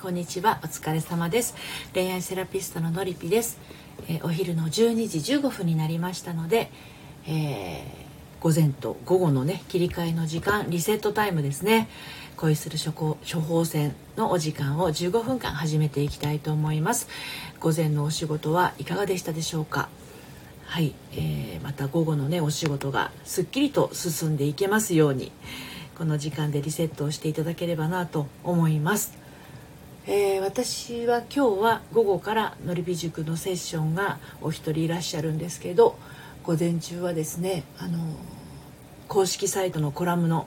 こんにちは。お疲れ様です。恋愛セラピストののりぴです、えー、お昼の12時15分になりましたので、えー、午前と午後のね切り替えの時間リセットタイムですね。恋する処処方箋のお時間を15分間始めていきたいと思います。午前のお仕事はいかがでしたでしょうか？はい、えー、また午後のねお仕事がすっきりと進んでいけますようにこの時間でリセットをしていただければなと思います、えー、私は今日は午後からのりび塾のセッションがお一人いらっしゃるんですけど午前中はですねあの公式サイトのコラムの、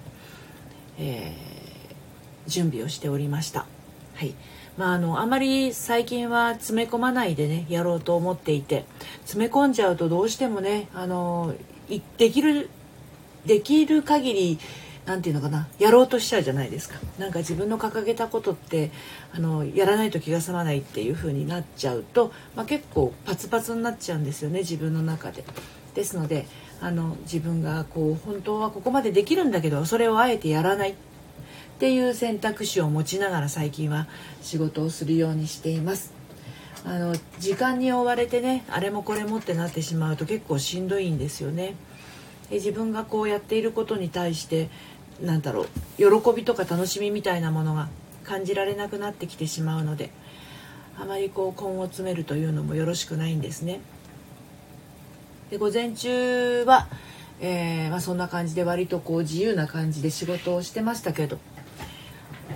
えー、準備をしておりました。はい。まあ、あのあまり最近は詰め込まないでねやろうと思っていて詰め込んじゃうとどうしてもねあのできるできる限り何て言うのかなやろうとしちゃうじゃないですかなんか自分の掲げたことってあのやらないと気が済まないっていう風になっちゃうと、まあ、結構パツパツになっちゃうんですよね自分の中で。ですのであの自分がこう本当はここまでできるんだけどそれをあえてやらないっていう選択肢を持ちながら最近は仕事をするようにしています。あの時間に追われてねあれもこれもってなってしまうと結構しんどいんですよね。で自分がこうやっていることに対してなんだろう喜びとか楽しみみたいなものが感じられなくなってきてしまうのであまりこう根を詰めるというのもよろしくないんですね。で午前中は、えー、まあ、そんな感じで割とこう自由な感じで仕事をしてましたけど、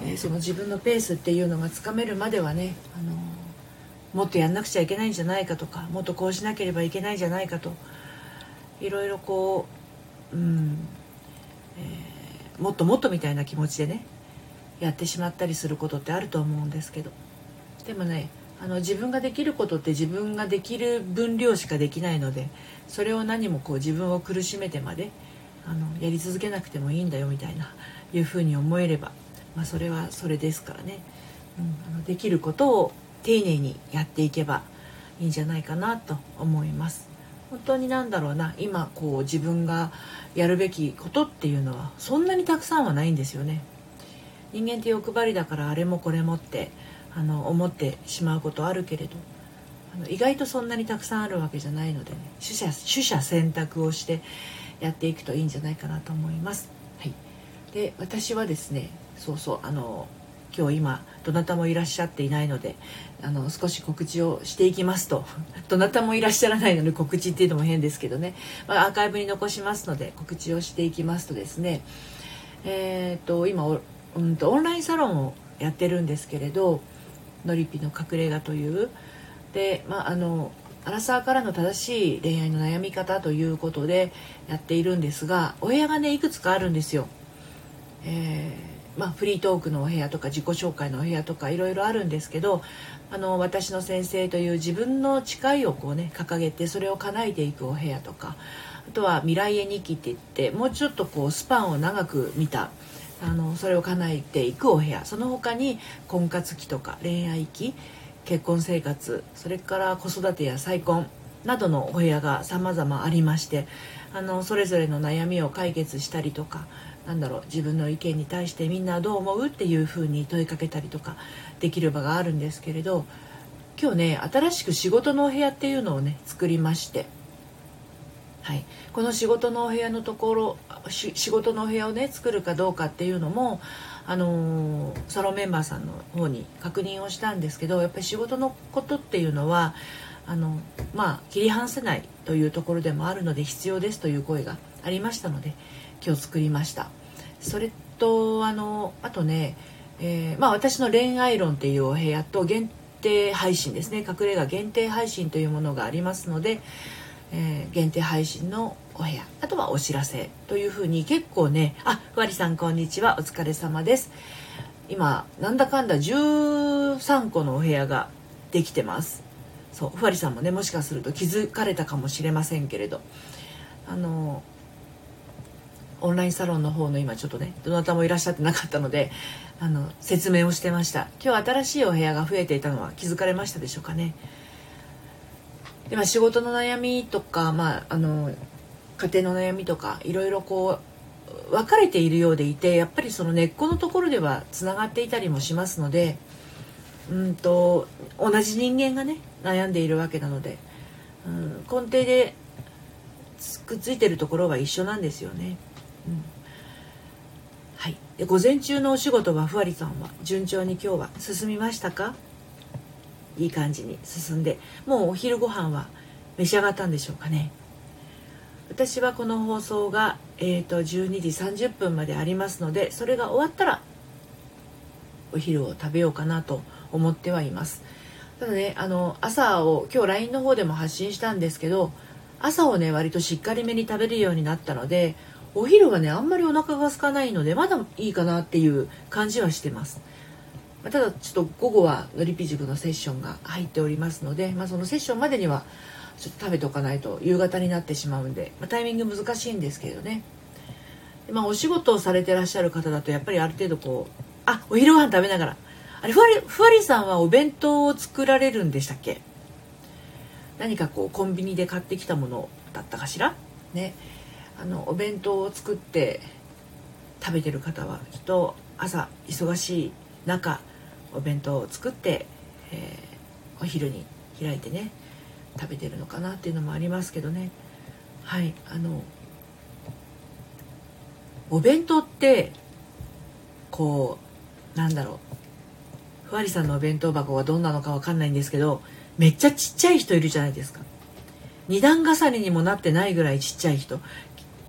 えー、その自分のペースっていうのがつかめるまではね、あのー、もっとやんなくちゃいけないんじゃないかとかもっとこうしなければいけないんじゃないかといろいろこう、うん。えーもっともっとみたいな気持ちでねやってしまったりすることってあると思うんですけど。でもねあの自分ができることって自分ができる分量しかできないのでそれを何もこう自分を苦しめてまであのやり続けなくてもいいんだよみたいないうふうに思えれば、まあ、それはそれですからね、うん、あのできることを丁寧にやっていけばいいんじゃないかなと思います。本当になんだろうな今こう自分がやるべきことっていうのはそんなにたくさんはないんですよね人間って欲張りだからあれもこれもってあの思ってしまうことあるけれどあの意外とそんなにたくさんあるわけじゃないのでね取捨取捨選択をしてやっていくといいんじゃないかなと思います。はい、で私はですねそうそうあの今日今どなたもいらっしゃっていないのであの少し告知をしていきますと。どなたもいらっしゃらないので告知っていうのも変ですけどね、まあ、アーカイブに残しますので告知をしていきますとですね。えっ、と今うんとオンラインサロンをやってるんですけれど「のりぴの隠れ家」という。でまああのアラサーからの正しい恋愛の悩み方ということでやっているんですがお部屋がねいくつかあるんですよ。えーまあ、フリートークのお部屋とか自己紹介のお部屋とかいろいろあるんですけどあの私の先生という自分の誓いをこうね掲げてそれを叶えていくお部屋とかあとは未来へ日記って言ってもうちょっとこうスパンを長く見たあのそれを叶えていくお部屋。その他に婚活期とか恋愛期結婚生活それから子育てや再婚などのお部屋が様々ありましてあのそれぞれの悩みを解決したりとかなんだろう自分の意見に対してみんなどう思うっていうふうに問いかけたりとかできる場があるんですけれど今日ね新しく仕事のお部屋っていうのをね作りまして、はい、この仕事のお部屋のところ仕事のお部屋をね作るかどうかっていうのもあのー、サロンメンバーさんの方に確認をしたんですけどやっぱり仕事のことっていうのはあのまあ切り離せないというところでもあるので必要ですという声がありましたので今日作りました。それとあのあとね、えー、まあ、私の恋愛論っていうお部屋と限定配信ですね。隠れ家限定配信というものがありますので、えー、限定配信のお部屋。あとはお知らせというふうに結構ねあふわりさんこんにちは。お疲れ様です。今なんだかんだ13個のお部屋ができてます。そうふわりさんもねもしかすると気づかれたかもしれませんけれど。あのオンラインサロンの方の今ちょっとねどなたもいらっしゃってなかったのであの説明をしてました今日新しいお部屋が増えていたのは気づかれましたでしょうかねで、まあ、仕事の悩みとか、まあ、あの家庭の悩みとかいろいろこう分かれているようでいてやっぱりその根っこのところではつながっていたりもしますのでうんと同じ人間がね悩んでいるわけなので、うん、根底でくっついてるところは一緒なんですよね。はい、で午前中のお仕事はふわりさんは順調に今日は進みましたか？いい感じに進んで。もうお昼ご飯は召し上がったんでしょうかね。私はこの放送が、えーと、12時30分までありますのでそれが終わったらお昼を食べようかなと思ってはいます。ただねあの朝を今日 LINE の方でも発信したんですけど朝をね割としっかりめに食べるようになったのでお昼はねあんまりお腹が空かないのでまだいいかなっていう感じはしてます。ただちょっと午後はのりぴ塾のセッションが入っておりますので、まあ、そのセッションまでにはちょっと食べておかないと夕方になってしまうんで、まあ、タイミング難しいんですけどね、まあ、お仕事をされてらっしゃる方だとやっぱりある程度こうあお昼ご飯食べながら。あれふわりふわりさんはお弁当を作られるんでしたっけ？何かこうコンビニで買ってきたものだったかしら？ね。あのお弁当を作って食べてる方はきっと朝忙しい中お弁当を作って、えー、お昼に開いてね食べてるのかなっていうのもありますけどね。はいあのお弁当ってこうなんだろう。ふわりさんのお弁当箱がどんなのかわかんないんですけどめっちゃちっちゃい人いるじゃないですか。二段重ねにもなってないぐらいちっちゃい人。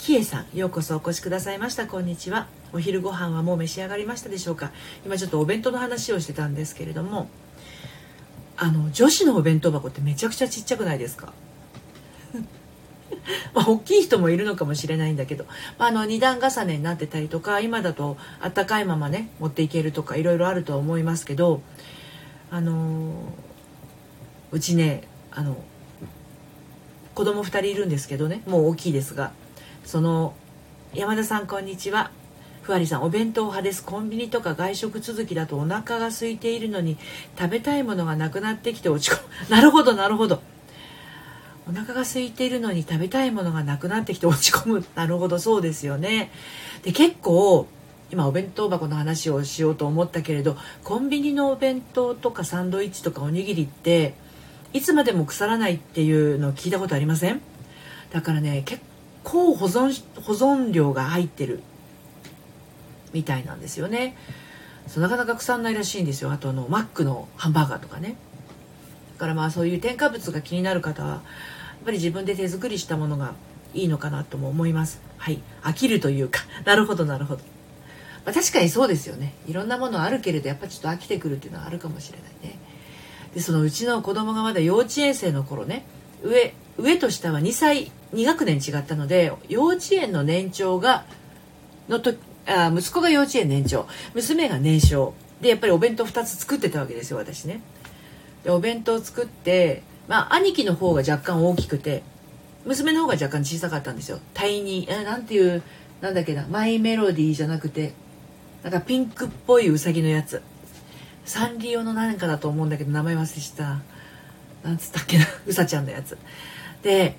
キエさんようこそお越しくださいました。こんにちは。お昼ご飯はもう召し上がりましたでしょうか。今ちょっとお弁当の話をしてたんですけれどもあの女子のお弁当箱ってめちゃくちゃちっちゃくないですか？まあ、大きい人もいるのかもしれないんだけど、まあ、あの2段重ねになってたりとか今だとあったかいままね持っていけるとかいろいろあるとは思いますけどあのうちねあの子供2人いるんですけどねもう大きいですがその山田さんこんにちは。ふわりさんお弁当派です。コンビニとか外食続きだとお腹が空いているのに食べたいものがなくなってきて落ち込む。なるほどなるほど。お腹が空いているのに食べたいものがなくなってきて落ち込む。なるほどそうですよね。で結構今お弁当箱の話をしようと思ったけれどコンビニのお弁当とかサンドイッチとかおにぎりっていつまでも腐らないっていうのを聞いたことありません？だからね結構保存保存量が入ってるみたいなんですよね。そうなかなか腐んないらしいんですよ。あとあのマックのハンバーガーとかね。だからまあそういう添加物が気になる方はやっぱり自分で手作りしたものがいいのかなとも思います。はい。飽きるというか。なるほどなるほど、まあ、確かにそうですよね。いろんなものあるけれどやっぱちょっと飽きてくるっていうのはあるかもしれないね。でそのうちの子供がまだ幼稚園生の頃ね。上上と下は2歳2学年違ったので幼稚園の年長がのとあ息子が幼稚園年長。娘が年少。でやっぱりお弁当2つ作ってたわけですよ私ね。でお弁当を作ってまあ兄貴の方が若干大きくて娘の方が若干小さかったんですよ。タイニーなんていうなんだっけなマイメロディーじゃなくてなんかピンクっぽいうさぎのやつ。サンリオの何かだと思うんだけど名前忘れしたな。んつったっけなうさちゃんのやつ。で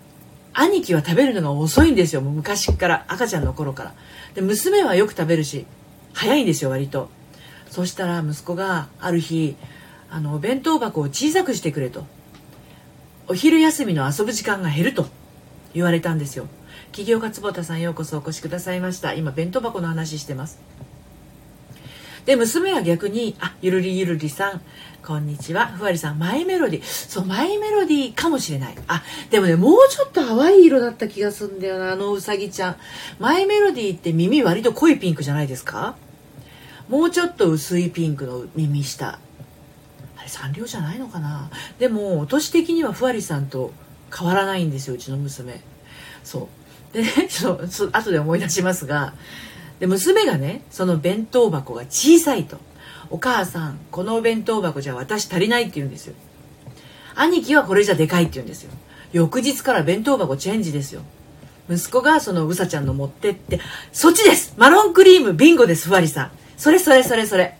兄貴は食べるのが遅いんですよ。もう昔から赤ちゃんの頃から。で娘はよく食べるし早いんですよ割と。そしたら息子がある日あのお弁当箱を小さくしてくれと。お昼休みの遊ぶ時間が減ると言われたんですよ。企業家坪田さんようこそお越しくださいました。今弁当箱の話してます。で娘は逆に「あゆるりゆるりさんこんにちは。ふわりさんマイメロディそうマイメロディかもしれない。あでもねもうちょっと淡い色だった気がすんだよなあのうさぎちゃん。マイメロディって耳割と濃いピンクじゃないですか？もうちょっと薄いピンクの耳下。あれサンリオじゃないのかな？でも年的にはふわりさんと変わらないんですようちの娘。そう。でねちょっと後で思い出しますがで娘がねその弁当箱が小さいと。お母さんこのお弁当箱じゃ私足りないって言うんですよ。兄貴はこれじゃでかいって言うんですよ。翌日から弁当箱チェンジですよ。息子がそのうさちゃんの持ってってそっちです。マロンクリームビンゴですふわりさん。それそれそれそれ。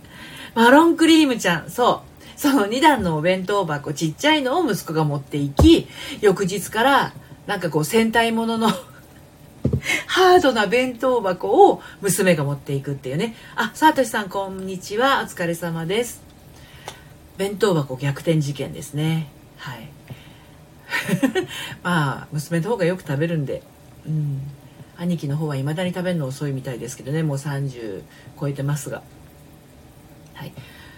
マロンクリームちゃんそう。その2段のお弁当箱ちっちゃいのを息子が持っていき翌日からなんかこう戦隊ものの ハードな弁当箱を娘が持っていくっていうね。あ、さとしさんこんにちは。お疲れ様です。弁当箱逆転事件ですね。はい。まあ娘の方がよく食べるんで。うん。兄貴の方はいまだに食べるの遅いみたいですけどね。もう30超えてますが。はい。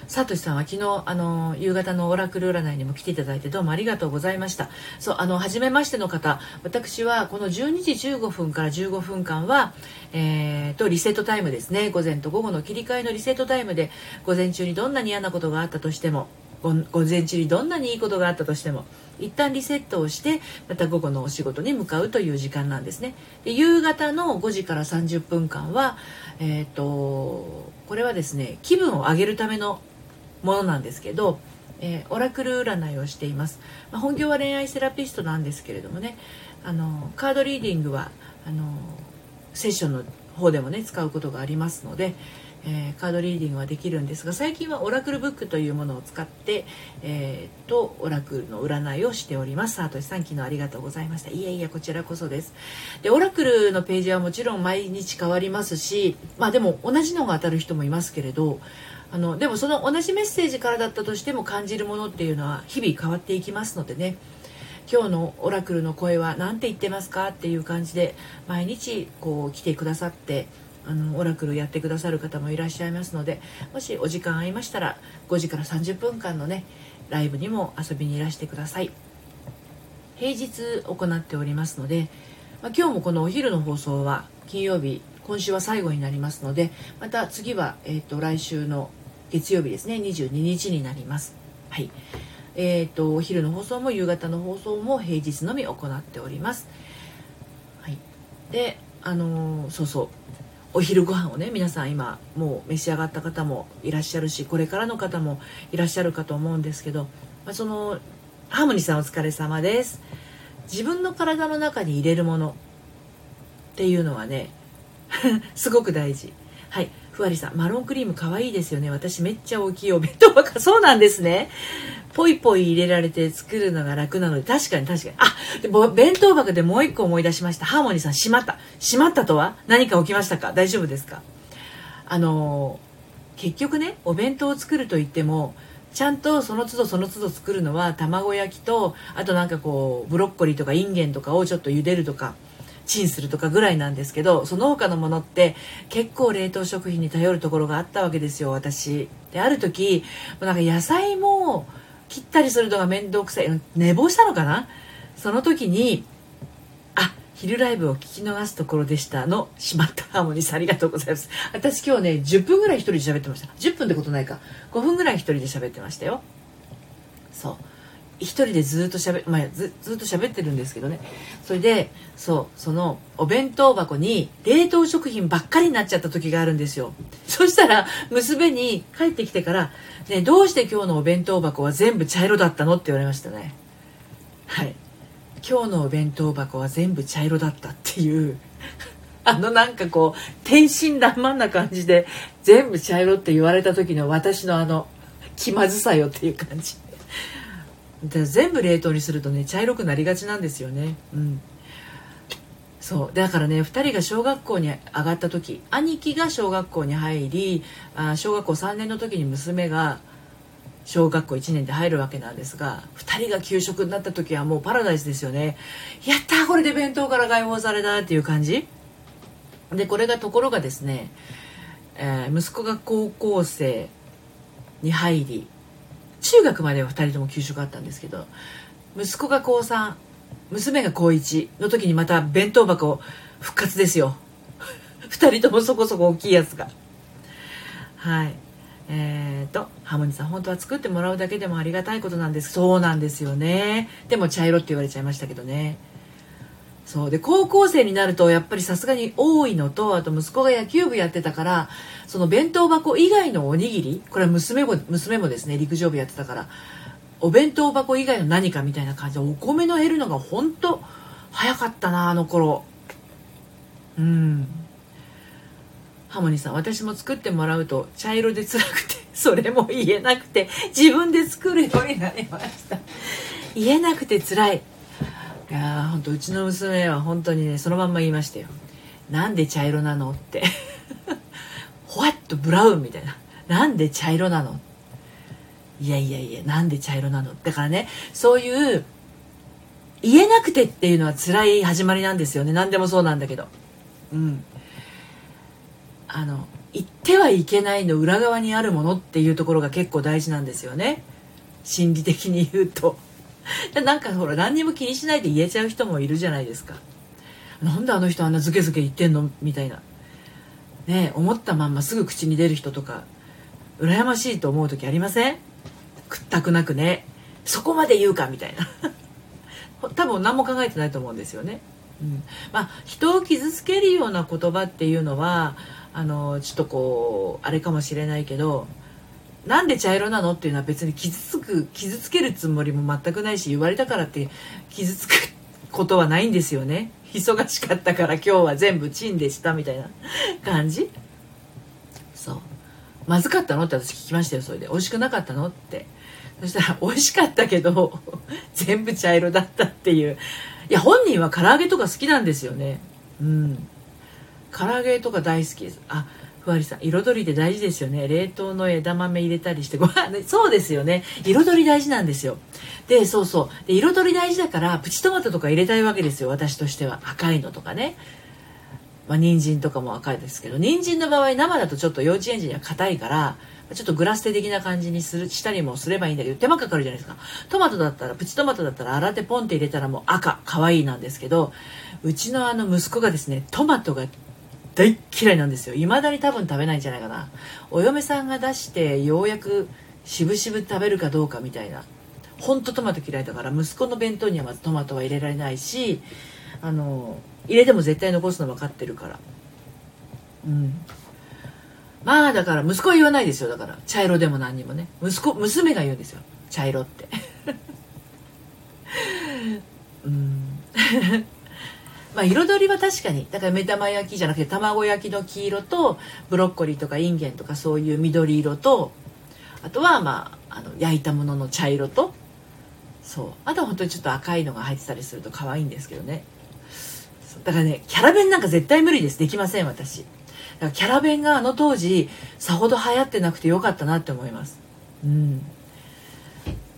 サトシさんは昨日あの夕方のオラクル占いにも来ていただいてどうもありがとうございました。そうあの初めましての方私はこの12時15分から15分間はえー、とリセットタイムですね。午前と午後の切り替えのリセットタイムで午前中にどんなに嫌なことがあったとしても午前中にどんなにいいことがあったとしても一旦リセットをしてまた午後のお仕事に向かうという時間なんですね。で夕方の5時から30分間はえっ、ー、とこれはですね気分を上げるためのものなんですけど、えー、オラクル占いをしています、まあ、本業は恋愛セラピストなんですけれどもねあのカードリーディングはあのセッションの方でもね使うことがありますので、えー、カードリーディングはできるんですが最近はオラクルブックというものを使って、えー、とオラクルの占いをしております。サートシさん昨日ありがとうございました。いやいやこちらこそです。でオラクルのページはもちろん毎日変わりますしまあでも同じのが当たる人もいますけれどあのでもその同じメッセージからだったとしても感じるものっていうのは日々変わっていきますのでね。今日のオラクルの声は何て言ってますかっていう感じで毎日こう来てくださってあのオラクルやってくださる方もいらっしゃいますのでもしお時間合いましたら5時から30分間のねライブにも遊びにいらしてください。平日行っておりますので、まあ、今日もこのお昼の放送は金曜日今週は最後になりますのでまた次は、えーと、来週の月曜日ですね。22日になります。はい。えーと、お昼の放送も夕方の放送も平日のみ行っております。はい、であのー、そうそう。お昼ご飯をね皆さん今もう召し上がった方もいらっしゃるしこれからの方もいらっしゃるかと思うんですけど、まあ、そのハーモニーさんお疲れ様です。自分の体の中に入れるものっていうのはね すごく大事。はい。ふわりさんマロンクリーム可愛いいですよね。私めっちゃ大きいお弁当箱そうなんですね。ポイポイ入れられて作るのが楽なので。確かに確かに。あでも弁当箱でもう一個思い出しました。ハーモニーさんしまった。しまったとは？何か起きましたか？大丈夫ですか？あの結局ねお弁当を作るといってもちゃんとその都度その都度作るのは卵焼きとあとなんかこうブロッコリーとかインゲンとかをちょっと茹でるとかチンするとかぐらいなんですけどその他のものって結構冷凍食品に頼るところがあったわけですよ私。である時なんか野菜も切ったりするのが面倒くさい寝坊したのかな？その時にあ昼ライブを聞き逃すところでしたのしまったハーモニーさんありがとうございます。私今日ね10分ぐらい一人で喋ってました。10分ってことないか。5分ぐらい一人で喋ってましたよ。そう。一人でずっとしゃべ、まあ、ずずっと喋ってるんですけどね。それでそうそのお弁当箱に冷凍食品ばっかりになっちゃった時があるんですよ。そしたら娘に帰ってきてから「ねどうして今日のお弁当箱は全部茶色だったの?」って言われましたね。はい。今日のお弁当箱は全部茶色だったっていう。あのなんかこう天真爛漫な感じで全部茶色って言われた時の私のあの気まずさよっていう感じ。全部冷凍にするとね茶色くなりがちなんですよね。うん。そう。だからね2人が小学校に上がった時兄貴が小学校に入りあ小学校3年の時に娘が小学校1年で入るわけなんですが2人が給食になった時はもうパラダイスですよね。やったこれで弁当から解放されたっていう感じ。でこれがところがですね、えー、息子が高校生に入り中学までは2人とも給食あったんですけど息子が高3娘が高1の時にまた弁当箱復活ですよ。2人ともそこそこ大きいやつが。はい。えーと、ハーモニーさん本当は作ってもらうだけでもありがたいことなんです。そうなんですよね。でも茶色って言われちゃいましたけどね。そう。で高校生になるとやっぱりさすがに多いのとあと息子が野球部やってたからその弁当箱以外のおにぎりこれは娘も娘もですね陸上部やってたからお弁当箱以外の何かみたいな感じでお米の減るのが本当早かったなあの頃。うん。ハモニーさん私も作ってもらうと茶色で辛くて それも言えなくて自分で作るようになりました。言えなくて辛い。いやほんとうちの娘は本当にねそのまんま言いましたよ。なんで茶色なのって。ホワットブラウンみたいな。なんで茶色なの？いやいやいやなんで茶色なの？だからねそういう言えなくてっていうのは辛い始まりなんですよね。何でもそうなんだけど。うん。あの言ってはいけないの裏側にあるものっていうところが結構大事なんですよね。心理的に言うと。なんかほら何にも気にしないで言えちゃう人もいるじゃないですか。なんであの人あんなズケズケ言ってんの？みたいな。ね思ったまんますぐ口に出る人とか羨ましいと思う時ありません？屈託なくね。そこまで言うか？みたいな。多分何も考えてないと思うんですよね。うん、まあ人を傷つけるような言葉っていうのはあのちょっとこうあれかもしれないけどなんで茶色なのっていうのは別に傷つく傷つけるつもりも全くないし言われたからって傷つくことはないんですよね。忙しかったから今日は全部チンでしたみたいな感じ？そう。まずかったのって私聞きましたよそれで。美味しくなかったのって。そしたら美味しかったけど全部茶色だったっていう。いや本人は唐揚げとか好きなんですよね。うん。唐揚げとか大好きです。あふわりさん彩りって大事ですよね。冷凍の枝豆入れたりしてご飯 そうですよね。彩り大事なんですよ。でそうそう。で彩り大事だからプチトマトとか入れたいわけですよ。私としては。赤いのとかね。まあ人参とかも赤いですけど。人参の場合生だとちょっと幼稚園児には硬いからちょっとグラステ的な感じにするしたりもすればいいんだけど手間かかるじゃないですか。トマトだったらプチトマトだったら洗ってポンって入れたらもう赤可愛いなんですけどうちのあの息子がですねトマトが大嫌いなんですよ。未だに多分食べないんじゃないかな。お嫁さんが出してようやくしぶしぶ食べるかどうかみたいな。ほんとトマト嫌いだから息子の弁当にはまずトマトは入れられないしあの入れても絶対残すの分かってるから。うん。まあだから息子は言わないですよ。だから茶色でも何にもね。息子娘が言うんですよ。茶色って。うん。まあ、彩りは確かに。だから目玉焼きじゃなくて卵焼きの黄色とブロッコリーとかインゲンとかそういう緑色とあとはまああの焼いたものの茶色とそう。あとは本当にちょっと赤いのが入ってたりすると可愛いんですけどね。だからねキャラ弁なんか絶対無理です。できません私。だからキャラ弁があの当時さほど流行ってなくてよかったなって思います。うん。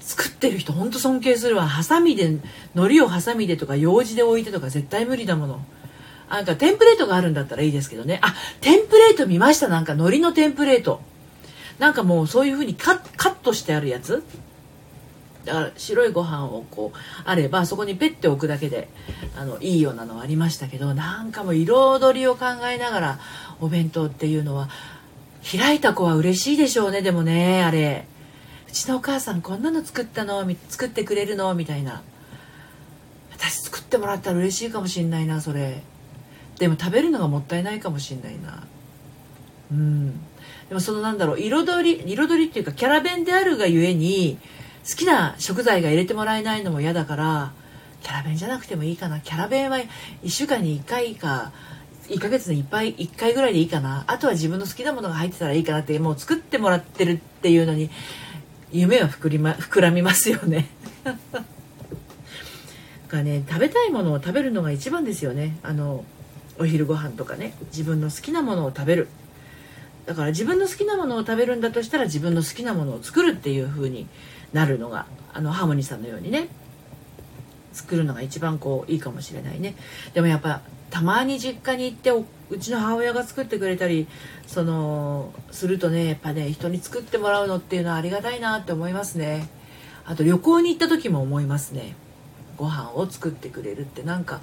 作ってる人ほんと尊敬するわ。ハサミで海苔をハサミでとか用紙で置いてとか絶対無理だもの。なんかテンプレートがあるんだったらいいですけどね。あテンプレート見ました。なんか海苔のテンプレート。なんかもうそういう風にカットしてあるやつ。だから白いご飯をこうあればそこにペッて置くだけであのいいようなのはありましたけどなんかもう彩りを考えながらお弁当っていうのは開いた子は嬉しいでしょうね。でもねあれ。ちのお母さんこんなの作ったの？作ってくれるの？みたいな私作ってもらったら嬉しいかもしんないなそれでも食べるのがもったいないかもしんないなうん。でもそのなんだろう彩り彩りっていうかキャラ弁であるがゆえに好きな食材が入れてもらえないのも嫌だからキャラ弁じゃなくてもいいかな。キャラ弁は1週間に1回か1ヶ月にいっぱい1回ぐらいでいいかな。あとは自分の好きなものが入ってたらいいかなってもう作ってもらってるっていうのに夢は膨り、ま、膨らみますよね。がね食べたいものを食べるのが一番ですよね。あのお昼ご飯とかね。自分の好きなものを食べる。だから自分の好きなものを食べるんだとしたら自分の好きなものを作るっていう風になるのがあのハーモニーさんのようにね。作るのが一番こういいかもしれないね。でもやっぱたまに実家に行ってうちの母親が作ってくれたりそのするとねやっぱね人に作ってもらうのっていうのはありがたいなって思いますね。あと旅行に行った時も思いますね。ご飯を作ってくれるってなんか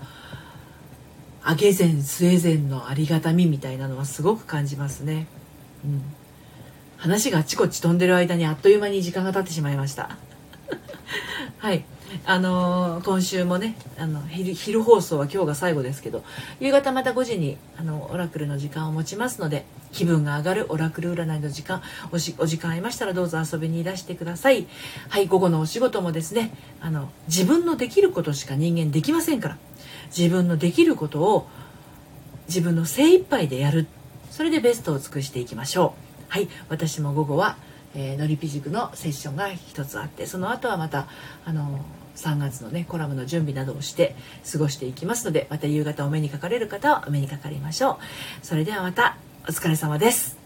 揚げ膳スウェーのありがたみみたいなのはすごく感じますね。うん。話があちこち飛んでる間にあっという間に時間が経ってしまいました。はい。あの、今週もねあの昼放送は今日が最後ですけど夕方また5時にあのオラクルの時間を持ちますので気分が上がるオラクル占いの時間おしお時間ありましたらどうぞ遊びにいらしてください。はい午後のお仕事もですねあの自分のできることしか人間できませんから。自分のできることを自分の精一杯でやる。それでベストを尽くしていきましょう。はい私も午後はえー、のりぴ塾のセッションが一つあってその後はまたあの3月のねコラムの準備などをして過ごしていきますのでまた夕方お目にかかれる方はお目にかかりましょう。それではまたお疲れ様です。